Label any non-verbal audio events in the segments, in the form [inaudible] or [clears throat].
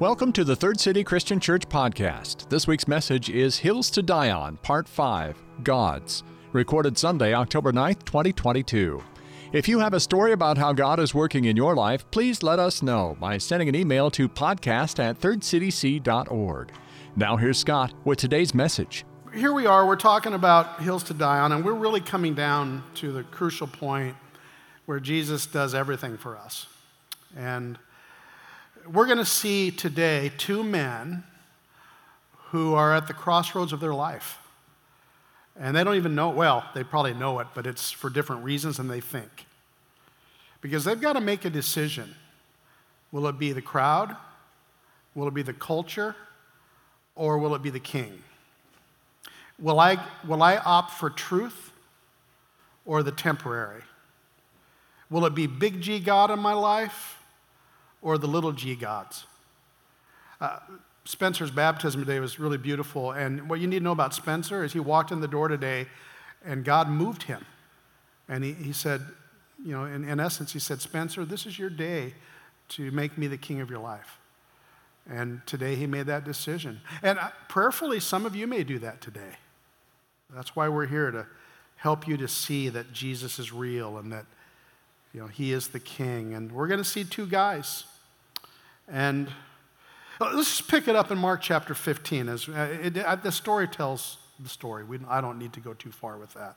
Welcome to the Third City Christian Church podcast. This week's message is Hills to Die On, Part 5 Gods, recorded Sunday, October 9th, 2022. If you have a story about how God is working in your life, please let us know by sending an email to podcast at thirdcityc.org. Now, here's Scott with today's message. Here we are, we're talking about Hills to Die On, and we're really coming down to the crucial point where Jesus does everything for us. And we're going to see today two men who are at the crossroads of their life. And they don't even know, it. well, they probably know it, but it's for different reasons than they think. Because they've got to make a decision. Will it be the crowd? Will it be the culture? Or will it be the king? Will I, will I opt for truth or the temporary? Will it be big G God in my life or the little g gods. Uh, Spencer's baptism today was really beautiful. And what you need to know about Spencer is he walked in the door today and God moved him. And he, he said, you know, in, in essence, he said, Spencer, this is your day to make me the king of your life. And today he made that decision. And prayerfully, some of you may do that today. That's why we're here to help you to see that Jesus is real and that you know, he is the king. And we're going to see two guys and uh, let's just pick it up in Mark chapter 15. As, uh, it, it, uh, the story tells the story. We, I don't need to go too far with that.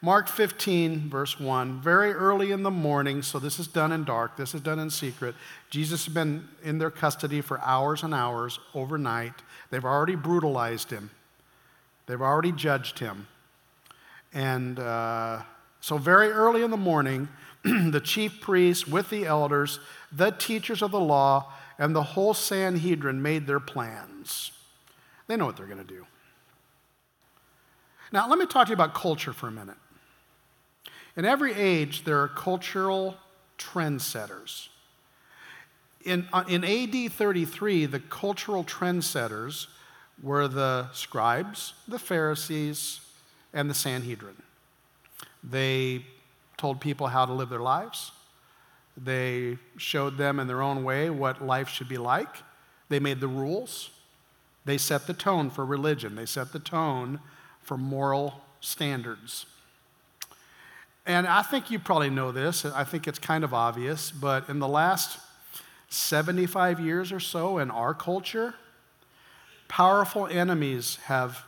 Mark 15, verse 1. Very early in the morning, so this is done in dark, this is done in secret. Jesus has been in their custody for hours and hours overnight. They've already brutalized him, they've already judged him. And uh, so, very early in the morning, [clears throat] the chief priests with the elders, the teachers of the law, and the whole Sanhedrin made their plans. They know what they're going to do. Now, let me talk to you about culture for a minute. In every age, there are cultural trendsetters. In, uh, in AD 33, the cultural trendsetters were the scribes, the Pharisees, and the Sanhedrin. They told people how to live their lives. They showed them in their own way what life should be like. They made the rules. They set the tone for religion. They set the tone for moral standards. And I think you probably know this. I think it's kind of obvious, but in the last 75 years or so in our culture, powerful enemies have,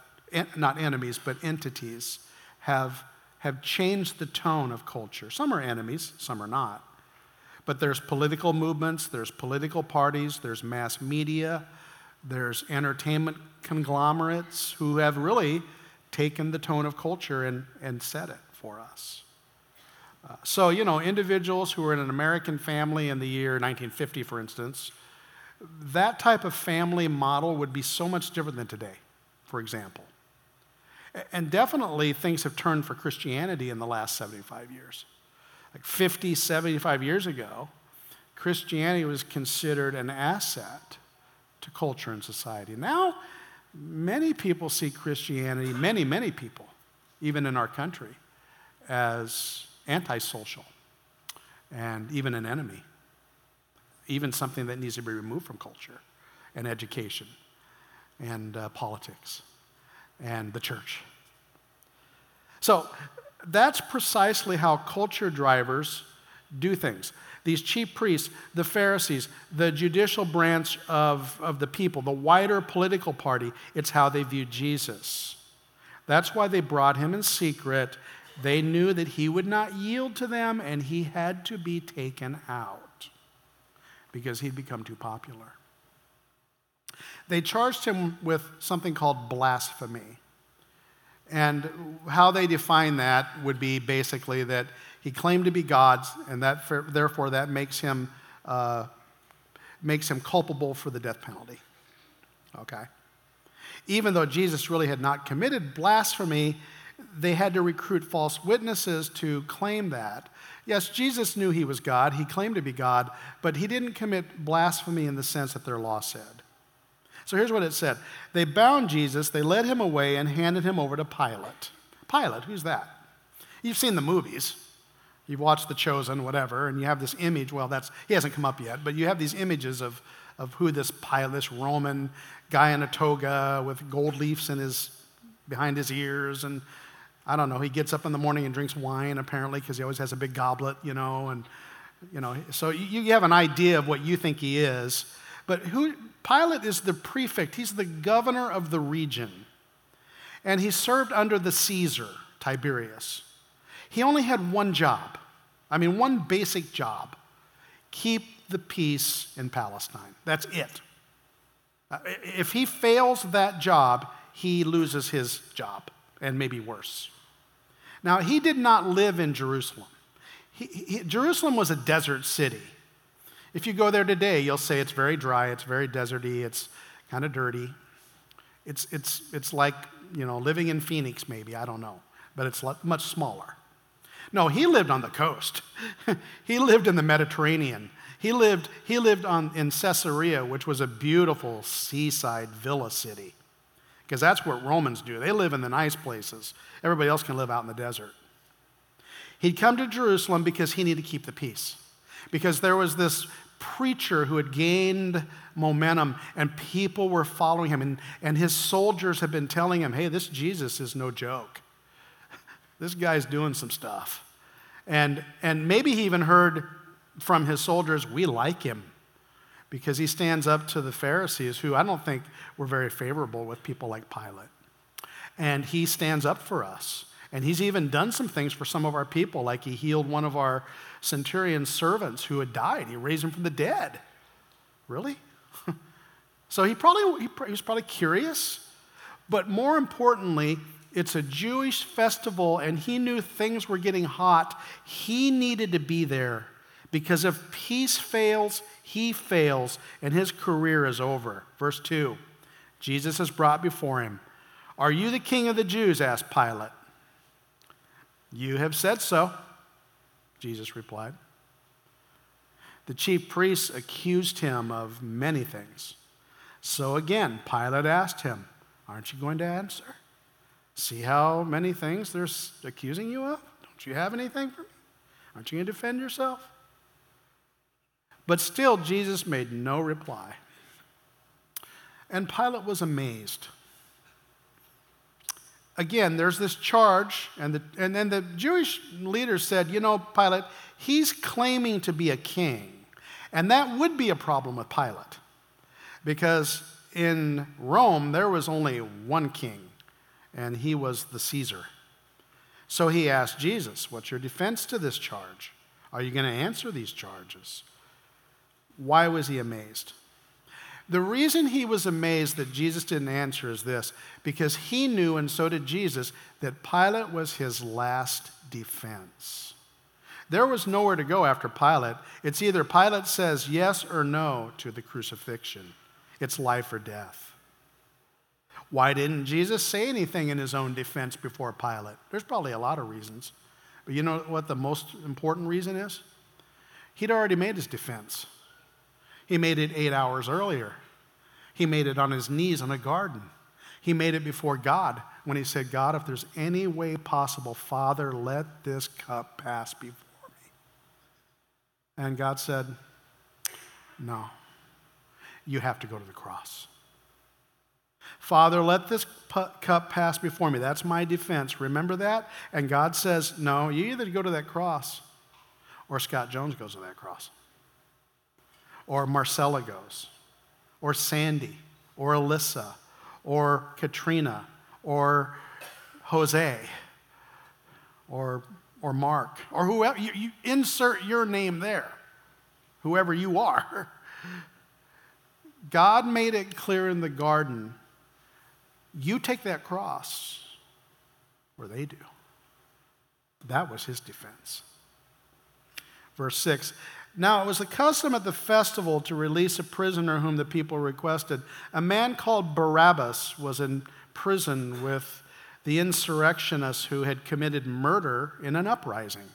not enemies, but entities, have have changed the tone of culture. Some are enemies, some are not. But there's political movements, there's political parties, there's mass media, there's entertainment conglomerates who have really taken the tone of culture and, and set it for us. Uh, so, you know, individuals who were in an American family in the year 1950, for instance, that type of family model would be so much different than today, for example. And definitely things have turned for Christianity in the last 75 years. Like 50, 75 years ago, Christianity was considered an asset to culture and society. Now, many people see Christianity, many, many people, even in our country, as antisocial and even an enemy, even something that needs to be removed from culture and education and uh, politics and the church. So that's precisely how culture drivers do things. These chief priests, the Pharisees, the judicial branch of, of the people, the wider political party, it's how they viewed Jesus. That's why they brought him in secret. They knew that he would not yield to them and he had to be taken out because he'd become too popular. They charged him with something called blasphemy. And how they define that would be basically that he claimed to be God, and that therefore that makes him, uh, makes him culpable for the death penalty. Okay? Even though Jesus really had not committed blasphemy, they had to recruit false witnesses to claim that. Yes, Jesus knew he was God, he claimed to be God, but he didn't commit blasphemy in the sense that their law said. So here's what it said They bound Jesus, they led him away, and handed him over to Pilate. Pilate, who's that? You've seen the movies. You've watched The Chosen, whatever, and you have this image. Well, that's he hasn't come up yet, but you have these images of, of who this Pilate, this Roman guy in a toga with gold leaves in his, behind his ears. And I don't know, he gets up in the morning and drinks wine apparently because he always has a big goblet, you know. And, you know, so you, you have an idea of what you think he is. But who, Pilate is the prefect, he's the governor of the region. And he served under the Caesar, Tiberius. He only had one job. I mean, one basic job keep the peace in Palestine. That's it. Uh, if he fails that job, he loses his job, and maybe worse. Now, he did not live in Jerusalem. He, he, Jerusalem was a desert city. If you go there today, you'll say it's very dry, it's very deserty, it's kind of dirty. It's, it's, it's like, you know, living in Phoenix, maybe, I don't know, but it's much smaller. No, he lived on the coast. [laughs] he lived in the Mediterranean. He lived, he lived on, in Caesarea, which was a beautiful seaside villa city. Because that's what Romans do. They live in the nice places. Everybody else can live out in the desert. He'd come to Jerusalem because he needed to keep the peace. Because there was this preacher who had gained momentum and people were following him. And, and his soldiers had been telling him, hey, this Jesus is no joke [laughs] this guy's doing some stuff. And, and maybe he even heard from his soldiers, we like him because he stands up to the Pharisees, who I don't think were very favorable with people like Pilate. And he stands up for us. And he's even done some things for some of our people, like he healed one of our centurion servants who had died. He raised him from the dead. Really? [laughs] so he probably he was probably curious, but more importantly, it's a Jewish festival, and he knew things were getting hot. He needed to be there because if peace fails, he fails, and his career is over. Verse 2 Jesus is brought before him. Are you the king of the Jews? asked Pilate. You have said so, Jesus replied. The chief priests accused him of many things. So again, Pilate asked him, Aren't you going to answer? See how many things they're accusing you of? Don't you have anything for me? Aren't you going to defend yourself? But still, Jesus made no reply. And Pilate was amazed. Again, there's this charge, and, the, and then the Jewish leaders said, You know, Pilate, he's claiming to be a king. And that would be a problem with Pilate, because in Rome, there was only one king and he was the Caesar. So he asked Jesus, What's your defense to this charge? Are you going to answer these charges? Why was he amazed? The reason he was amazed that Jesus didn't answer is this because he knew, and so did Jesus, that Pilate was his last defense. There was nowhere to go after Pilate. It's either Pilate says yes or no to the crucifixion, it's life or death. Why didn't Jesus say anything in his own defense before Pilate? There's probably a lot of reasons. But you know what the most important reason is? He'd already made his defense. He made it eight hours earlier. He made it on his knees in a garden. He made it before God when he said, God, if there's any way possible, Father, let this cup pass before me. And God said, No, you have to go to the cross. Father, let this cup pass before me. That's my defense. Remember that? And God says, No, you either go to that cross or Scott Jones goes to that cross, or Marcella goes, or Sandy, or Alyssa, or Katrina, or Jose, or, or Mark, or whoever. You, you insert your name there, whoever you are. [laughs] God made it clear in the garden you take that cross, or they do. That was his defense. Verse 6 Now it was the custom at the festival to release a prisoner whom the people requested. A man called Barabbas was in prison with the insurrectionists who had committed murder in an uprising.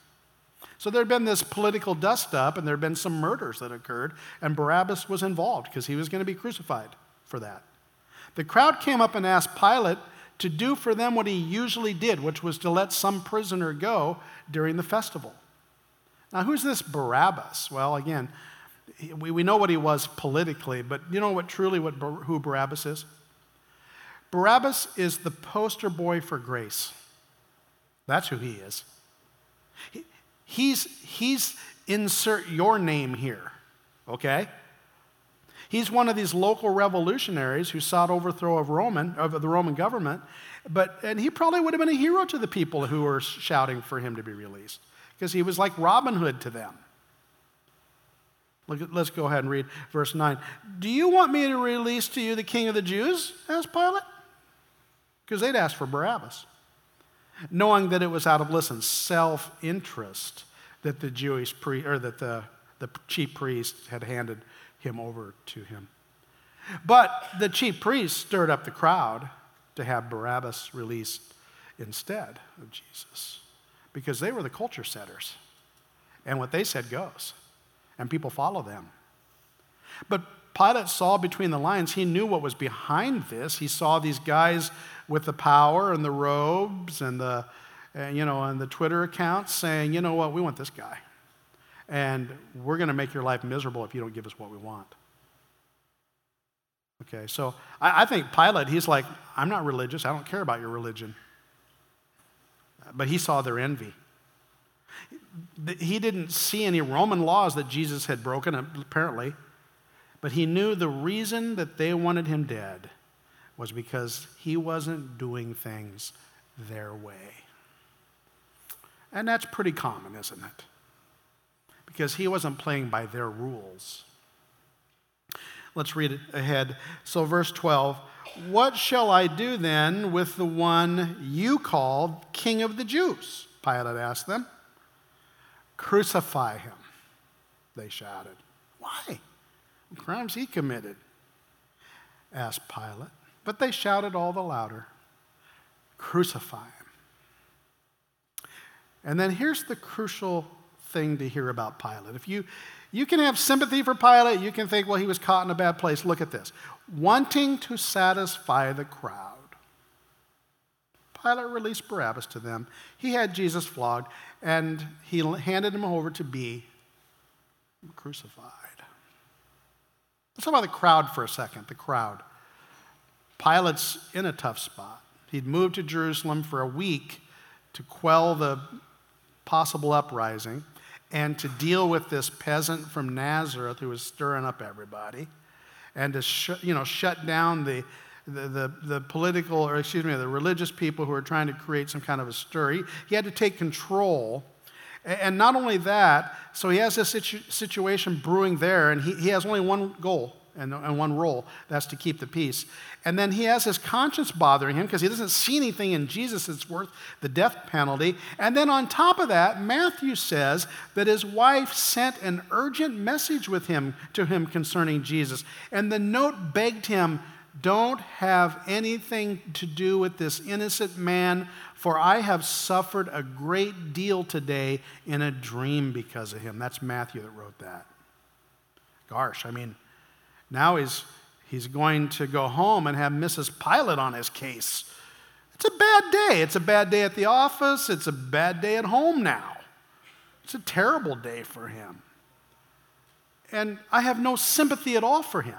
So there had been this political dust up, and there had been some murders that occurred, and Barabbas was involved because he was going to be crucified for that. The crowd came up and asked Pilate to do for them what he usually did, which was to let some prisoner go during the festival. Now, who's this Barabbas? Well, again, We, we know what he was politically, but you know what truly what, who Barabbas is? Barabbas is the poster boy for grace. That's who he is. He, he's, he's insert your name here, okay? He's one of these local revolutionaries who sought overthrow of Roman of the Roman government, but and he probably would have been a hero to the people who were shouting for him to be released because he was like Robin Hood to them. Look, let's go ahead and read verse 9. Do you want me to release to you the king of the Jews? asked Pilate. Because they'd asked for Barabbas, knowing that it was out of, listen, self interest that the Jewish priest, or that the, the chief priest had handed him over to him. But the chief priest stirred up the crowd to have Barabbas released instead of Jesus because they were the culture setters. And what they said goes, and people follow them. But Pilate saw between the lines, he knew what was behind this. He saw these guys with the power and the robes and the, you know, and the Twitter accounts saying, you know what, we want this guy. And we're going to make your life miserable if you don't give us what we want. Okay, so I, I think Pilate, he's like, I'm not religious. I don't care about your religion. But he saw their envy. He didn't see any Roman laws that Jesus had broken, apparently, but he knew the reason that they wanted him dead was because he wasn't doing things their way. And that's pretty common, isn't it? Because he wasn't playing by their rules. Let's read ahead. So, verse 12 What shall I do then with the one you called King of the Jews? Pilate asked them. Crucify him, they shouted. Why? What crimes he committed? asked Pilate. But they shouted all the louder Crucify him. And then here's the crucial thing to hear about Pilate. If you, you can have sympathy for Pilate, you can think, well, he was caught in a bad place. Look at this. Wanting to satisfy the crowd, Pilate released Barabbas to them. He had Jesus flogged, and he handed him over to be crucified. Let's talk about the crowd for a second. The crowd. Pilate's in a tough spot. He'd moved to Jerusalem for a week to quell the possible uprising and to deal with this peasant from Nazareth who was stirring up everybody and to sh- you know, shut down the, the, the, the, political, or excuse me, the religious people who were trying to create some kind of a stir. He, he had to take control. And not only that, so he has this situ- situation brewing there, and he, he has only one goal and, and one role that's to keep the peace. And then he has his conscience bothering him because he doesn't see anything in Jesus that's worth the death penalty. And then on top of that, Matthew says that his wife sent an urgent message with him to him concerning Jesus. And the note begged him, Don't have anything to do with this innocent man, for I have suffered a great deal today in a dream because of him. That's Matthew that wrote that. Gosh, I mean, now he's, he's going to go home and have Mrs. Pilate on his case. It's a bad day. It's a bad day at the office. It's a bad day at home now. It's a terrible day for him. And I have no sympathy at all for him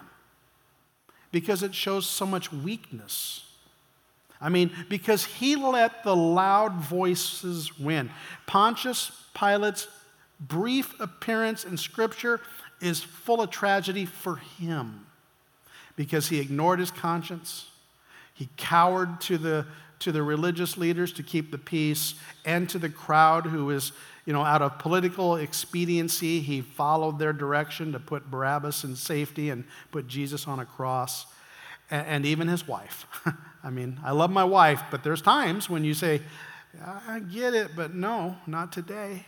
because it shows so much weakness. I mean, because he let the loud voices win. Pontius Pilate's brief appearance in Scripture is full of tragedy for him because he ignored his conscience, he cowered to the, to the religious leaders to keep the peace, and to the crowd who is, you know, out of political expediency, he followed their direction to put Barabbas in safety and put Jesus on a cross, and, and even his wife. [laughs] I mean, I love my wife, but there's times when you say, I get it, but no, not today.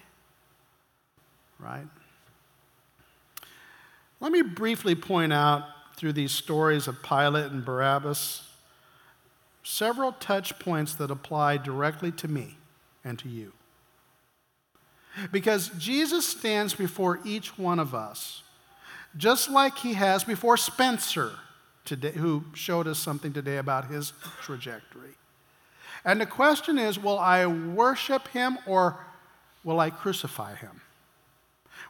Right? Let me briefly point out through these stories of Pilate and Barabbas several touch points that apply directly to me and to you. Because Jesus stands before each one of us, just like he has before Spencer, today, who showed us something today about his trajectory. And the question is will I worship him or will I crucify him?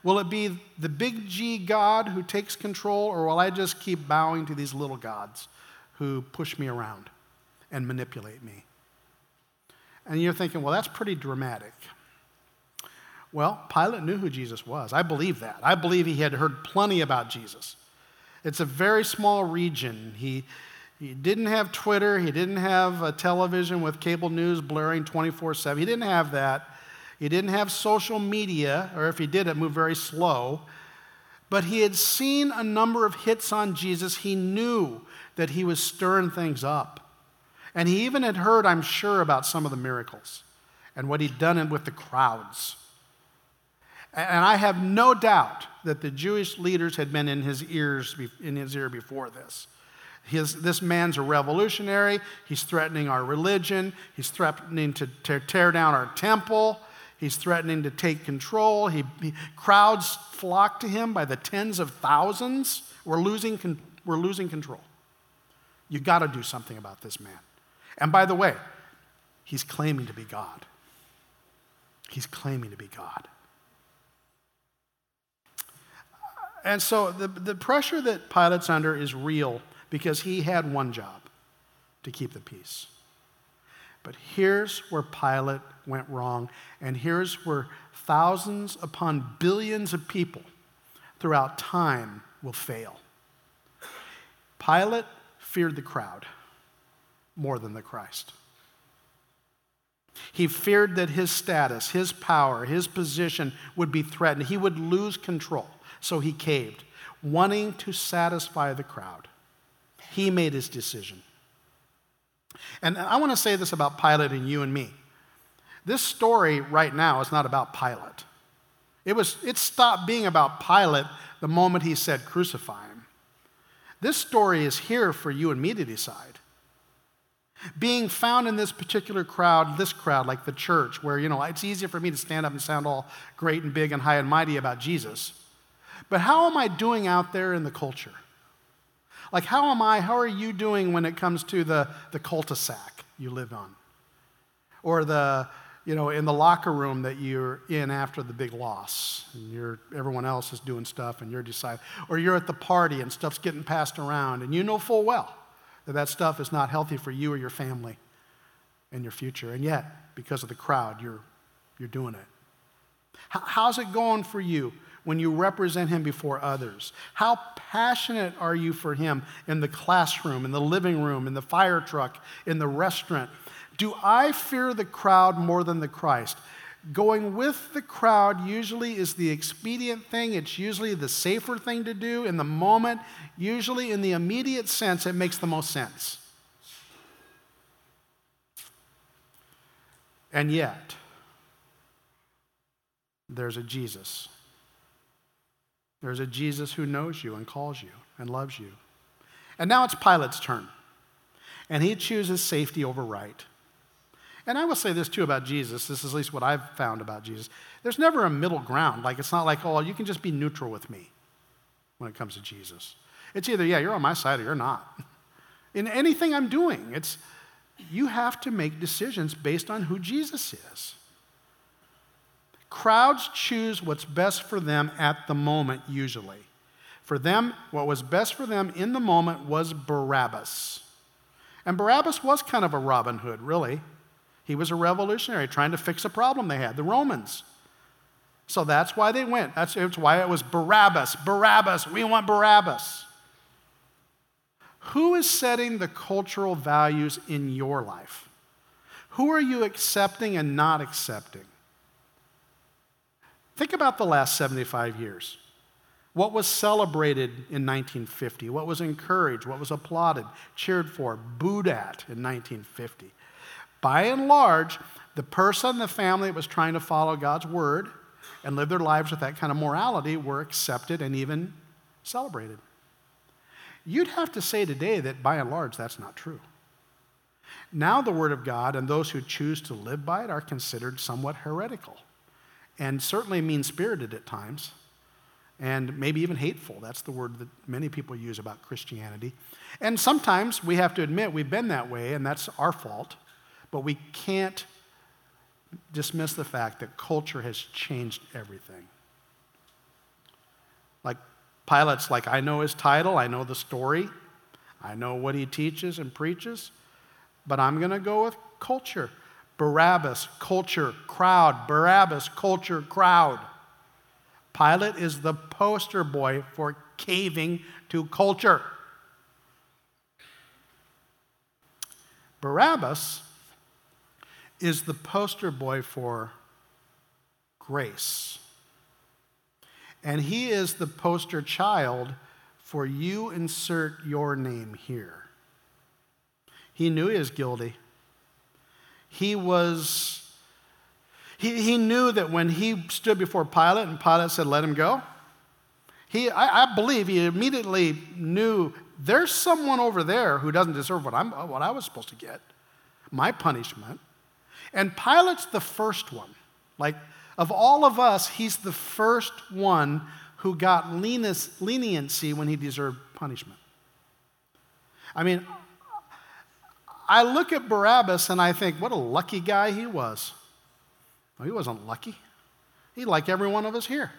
Will it be the big G God who takes control, or will I just keep bowing to these little gods who push me around and manipulate me? And you're thinking, well, that's pretty dramatic. Well, Pilate knew who Jesus was. I believe that. I believe he had heard plenty about Jesus. It's a very small region. He, he didn't have Twitter, he didn't have a television with cable news blaring 24 7. He didn't have that. He didn't have social media, or if he did, it moved very slow. But he had seen a number of hits on Jesus. He knew that he was stirring things up. And he even had heard, I'm sure, about some of the miracles and what he'd done with the crowds. And I have no doubt that the Jewish leaders had been in his ears in his ear before this. His, this man's a revolutionary. He's threatening our religion. He's threatening to tear, tear down our temple. He's threatening to take control. He, he, crowds flock to him by the tens of thousands. We're losing, we're losing control. You've got to do something about this man. And by the way, he's claiming to be God. He's claiming to be God. And so the, the pressure that Pilate's under is real because he had one job to keep the peace. But here's where Pilate went wrong, and here's where thousands upon billions of people throughout time will fail. Pilate feared the crowd more than the Christ. He feared that his status, his power, his position would be threatened. He would lose control. So he caved, wanting to satisfy the crowd. He made his decision. And I want to say this about Pilate and you and me. This story right now is not about Pilate. It, was, it stopped being about Pilate the moment he said, Crucify him. This story is here for you and me to decide. Being found in this particular crowd, this crowd, like the church, where, you know, it's easier for me to stand up and sound all great and big and high and mighty about Jesus. But how am I doing out there in the culture? Like, how am I, how are you doing when it comes to the, the cul-de-sac you live on? Or the, you know, in the locker room that you're in after the big loss, and you're, everyone else is doing stuff and you're deciding, or you're at the party and stuff's getting passed around, and you know full well that that stuff is not healthy for you or your family and your future. And yet, because of the crowd, you're, you're doing it. how's it going for you when you represent him before others? How passionate are you for him in the classroom, in the living room, in the fire truck, in the restaurant? Do I fear the crowd more than the Christ? Going with the crowd usually is the expedient thing. It's usually the safer thing to do in the moment. Usually, in the immediate sense, it makes the most sense. And yet, there's a Jesus. There's a Jesus who knows you and calls you and loves you. And now it's Pilate's turn. And he chooses safety over right. And I will say this too about Jesus. This is at least what I've found about Jesus. There's never a middle ground. Like, it's not like, oh, you can just be neutral with me when it comes to Jesus. It's either, yeah, you're on my side or you're not. In anything I'm doing, it's, you have to make decisions based on who Jesus is. Crowds choose what's best for them at the moment, usually. For them, what was best for them in the moment was Barabbas. And Barabbas was kind of a Robin Hood, really. He was a revolutionary trying to fix a problem they had, the Romans. So that's why they went. That's, why it was Barabbas, Barabbas, we want Barabbas. Who is setting the cultural values in your life? Who are you accepting and not accepting? Think about the last 75 years. What was celebrated in 1950? What was encouraged? What was applauded, cheered for, booed at in 1950? By and large, the person, the family that was trying to follow God's word and live their lives with that kind of morality were accepted and even celebrated. You'd have to say today that by and large, that's not true. Now, the Word of God and those who choose to live by it are considered somewhat heretical and certainly mean spirited at times and maybe even hateful. That's the word that many people use about Christianity. And sometimes we have to admit we've been that way, and that's our fault. But we can't dismiss the fact that culture has changed everything. Like Pilate's like, I know his title, I know the story, I know what he teaches and preaches, but I'm going to go with culture. Barabbas, culture, crowd. Barabbas, culture, crowd. Pilate is the poster boy for caving to culture. Barabbas is the poster boy for grace. And he is the poster child for you insert your name here. He knew he was guilty. He was, he, he knew that when he stood before Pilate and Pilate said, let him go, he, I, I believe he immediately knew there's someone over there who doesn't deserve what, I'm, what I was supposed to get, my punishment. And Pilate's the first one. Like, of all of us, he's the first one who got leniency when he deserved punishment. I mean, I look at Barabbas and I think, what a lucky guy he was. Well, he wasn't lucky. He like every one of us here.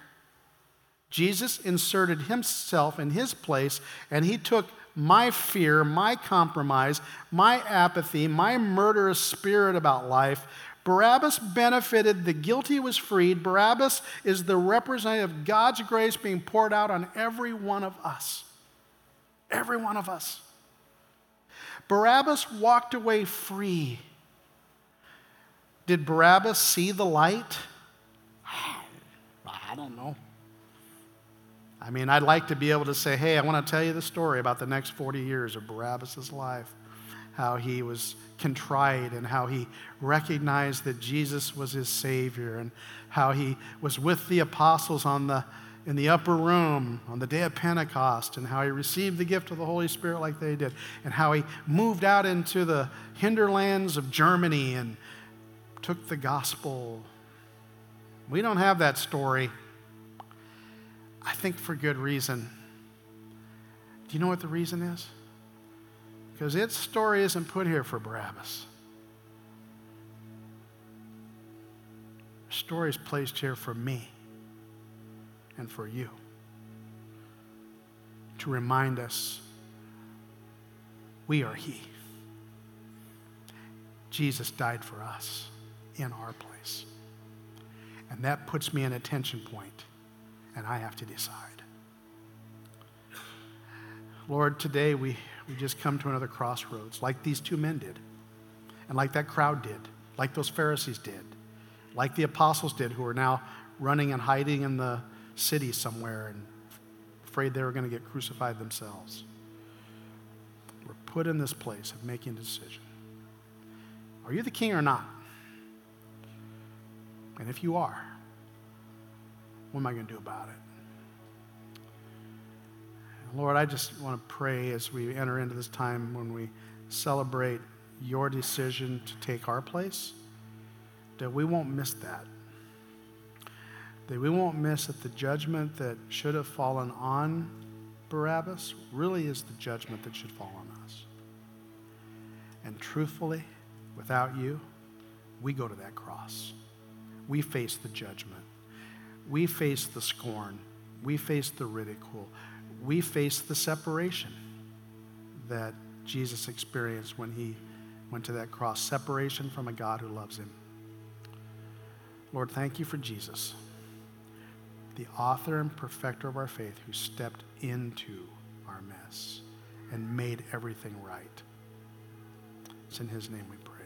Jesus inserted himself in his place and he took my fear, my compromise, my apathy, my murderous spirit about life. Barabbas benefited, the guilty was freed. Barabbas is the representative of God's grace being poured out on every one of us. Every one of us. Barabbas walked away free. Did Barabbas see the light? I don't know. I mean, I'd like to be able to say, hey, I want to tell you the story about the next 40 years of Barabbas' life, how he was contrite and how he recognized that Jesus was his Savior and how he was with the apostles on the, in the upper room on the day of Pentecost and how he received the gift of the Holy Spirit like they did and how he moved out into the hinterlands of Germany and took the gospel. We don't have that story. I think for good reason. Do you know what the reason is? Because its story isn't put here for Barabbas. The story is placed here for me and for you to remind us we are He. Jesus died for us in our place. And that puts me in a tension point and I have to decide. Lord, today we, we just come to another crossroads, like these two men did, and like that crowd did, like those Pharisees did, like the apostles did, who are now running and hiding in the city somewhere and afraid they were going to get crucified themselves. We're put in this place of making a decision. Are you the king or not? And if you are, what am I going to do about it? Lord, I just want to pray as we enter into this time when we celebrate your decision to take our place, that we won't miss that. That we won't miss that the judgment that should have fallen on Barabbas really is the judgment that should fall on us. And truthfully, without you, we go to that cross. We face the judgment we face the scorn, we face the ridicule, we face the separation that Jesus experienced when he went to that cross separation from a God who loves him. Lord, thank you for Jesus, the author and perfecter of our faith, who stepped into our mess and made everything right. It's in his name we pray.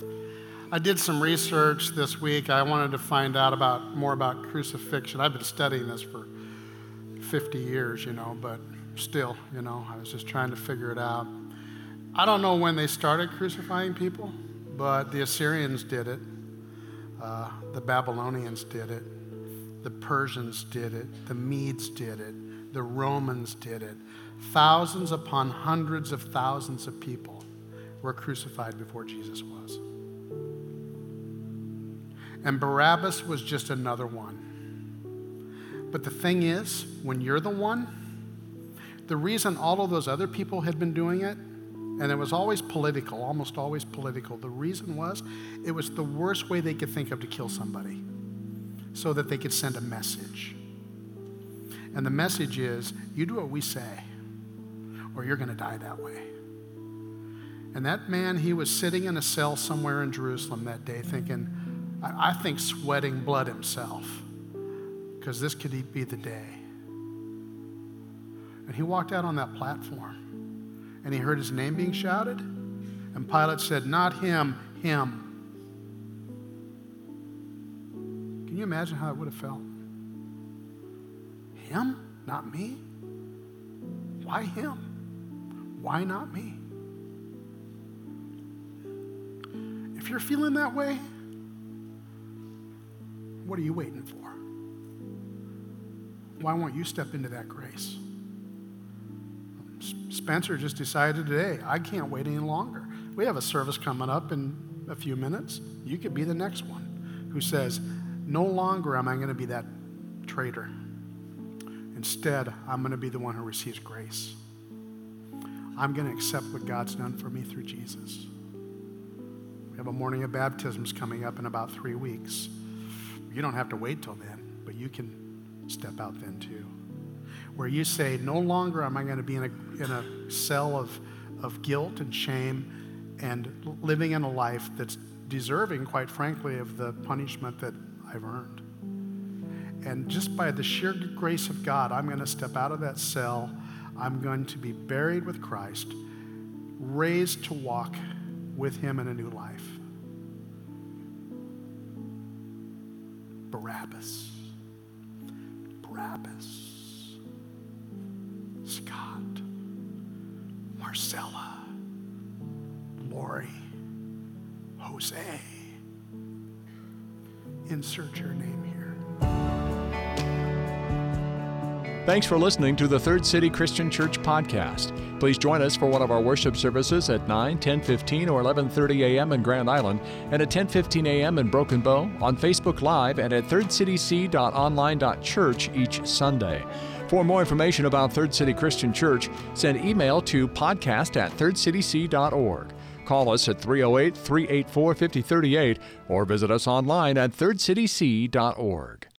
Amen. I did some research this week. I wanted to find out about more about crucifixion. I've been studying this for 50 years, you know, but still, you know, I was just trying to figure it out. I don't know when they started crucifying people, but the Assyrians did it, uh, the Babylonians did it, the Persians did it, the Medes did it, the Romans did it. Thousands upon hundreds of thousands of people were crucified before Jesus was. And Barabbas was just another one. But the thing is, when you're the one, the reason all of those other people had been doing it, and it was always political, almost always political, the reason was it was the worst way they could think of to kill somebody so that they could send a message. And the message is you do what we say, or you're going to die that way. And that man, he was sitting in a cell somewhere in Jerusalem that day thinking, I, I think sweating blood himself, because this could be the day. And he walked out on that platform and he heard his name being shouted. And Pilate said, Not him, him. You imagine how it would have felt? Him, not me? Why him? Why not me? If you're feeling that way, what are you waiting for? Why won't you step into that grace? Spencer just decided today, I can't wait any longer. We have a service coming up in a few minutes. You could be the next one who says, No longer am I going to be that traitor. Instead, I'm going to be the one who receives grace. I'm going to accept what God's done for me through Jesus. We have a morning of baptisms coming up in about three weeks. You don't have to wait till then, but you can step out then too where you say, No longer am I going to be in a, in a cell of, of guilt and shame and living in a life that's deserving, quite frankly, of the punishment that I've earned. And just by the sheer grace of God, I'm going to step out of that cell. I'm going to be buried with Christ, raised to walk with Him in a new life. Barabbas. Barabbas. Scott, Marcella, Lori, Jose. Insert your name here. Thanks for listening to the Third City Christian Church podcast. Please join us for one of our worship services at 9, 10:15 or 11:30 a.m. in Grand Island and at 10:15 a.m. in Broken Bow on Facebook Live and at thirdcityc.online.church each Sunday. For more information about Third City Christian Church, send email to podcast at thirdcityc.org. Call us at 308 384 5038 or visit us online at thirdcityc.org.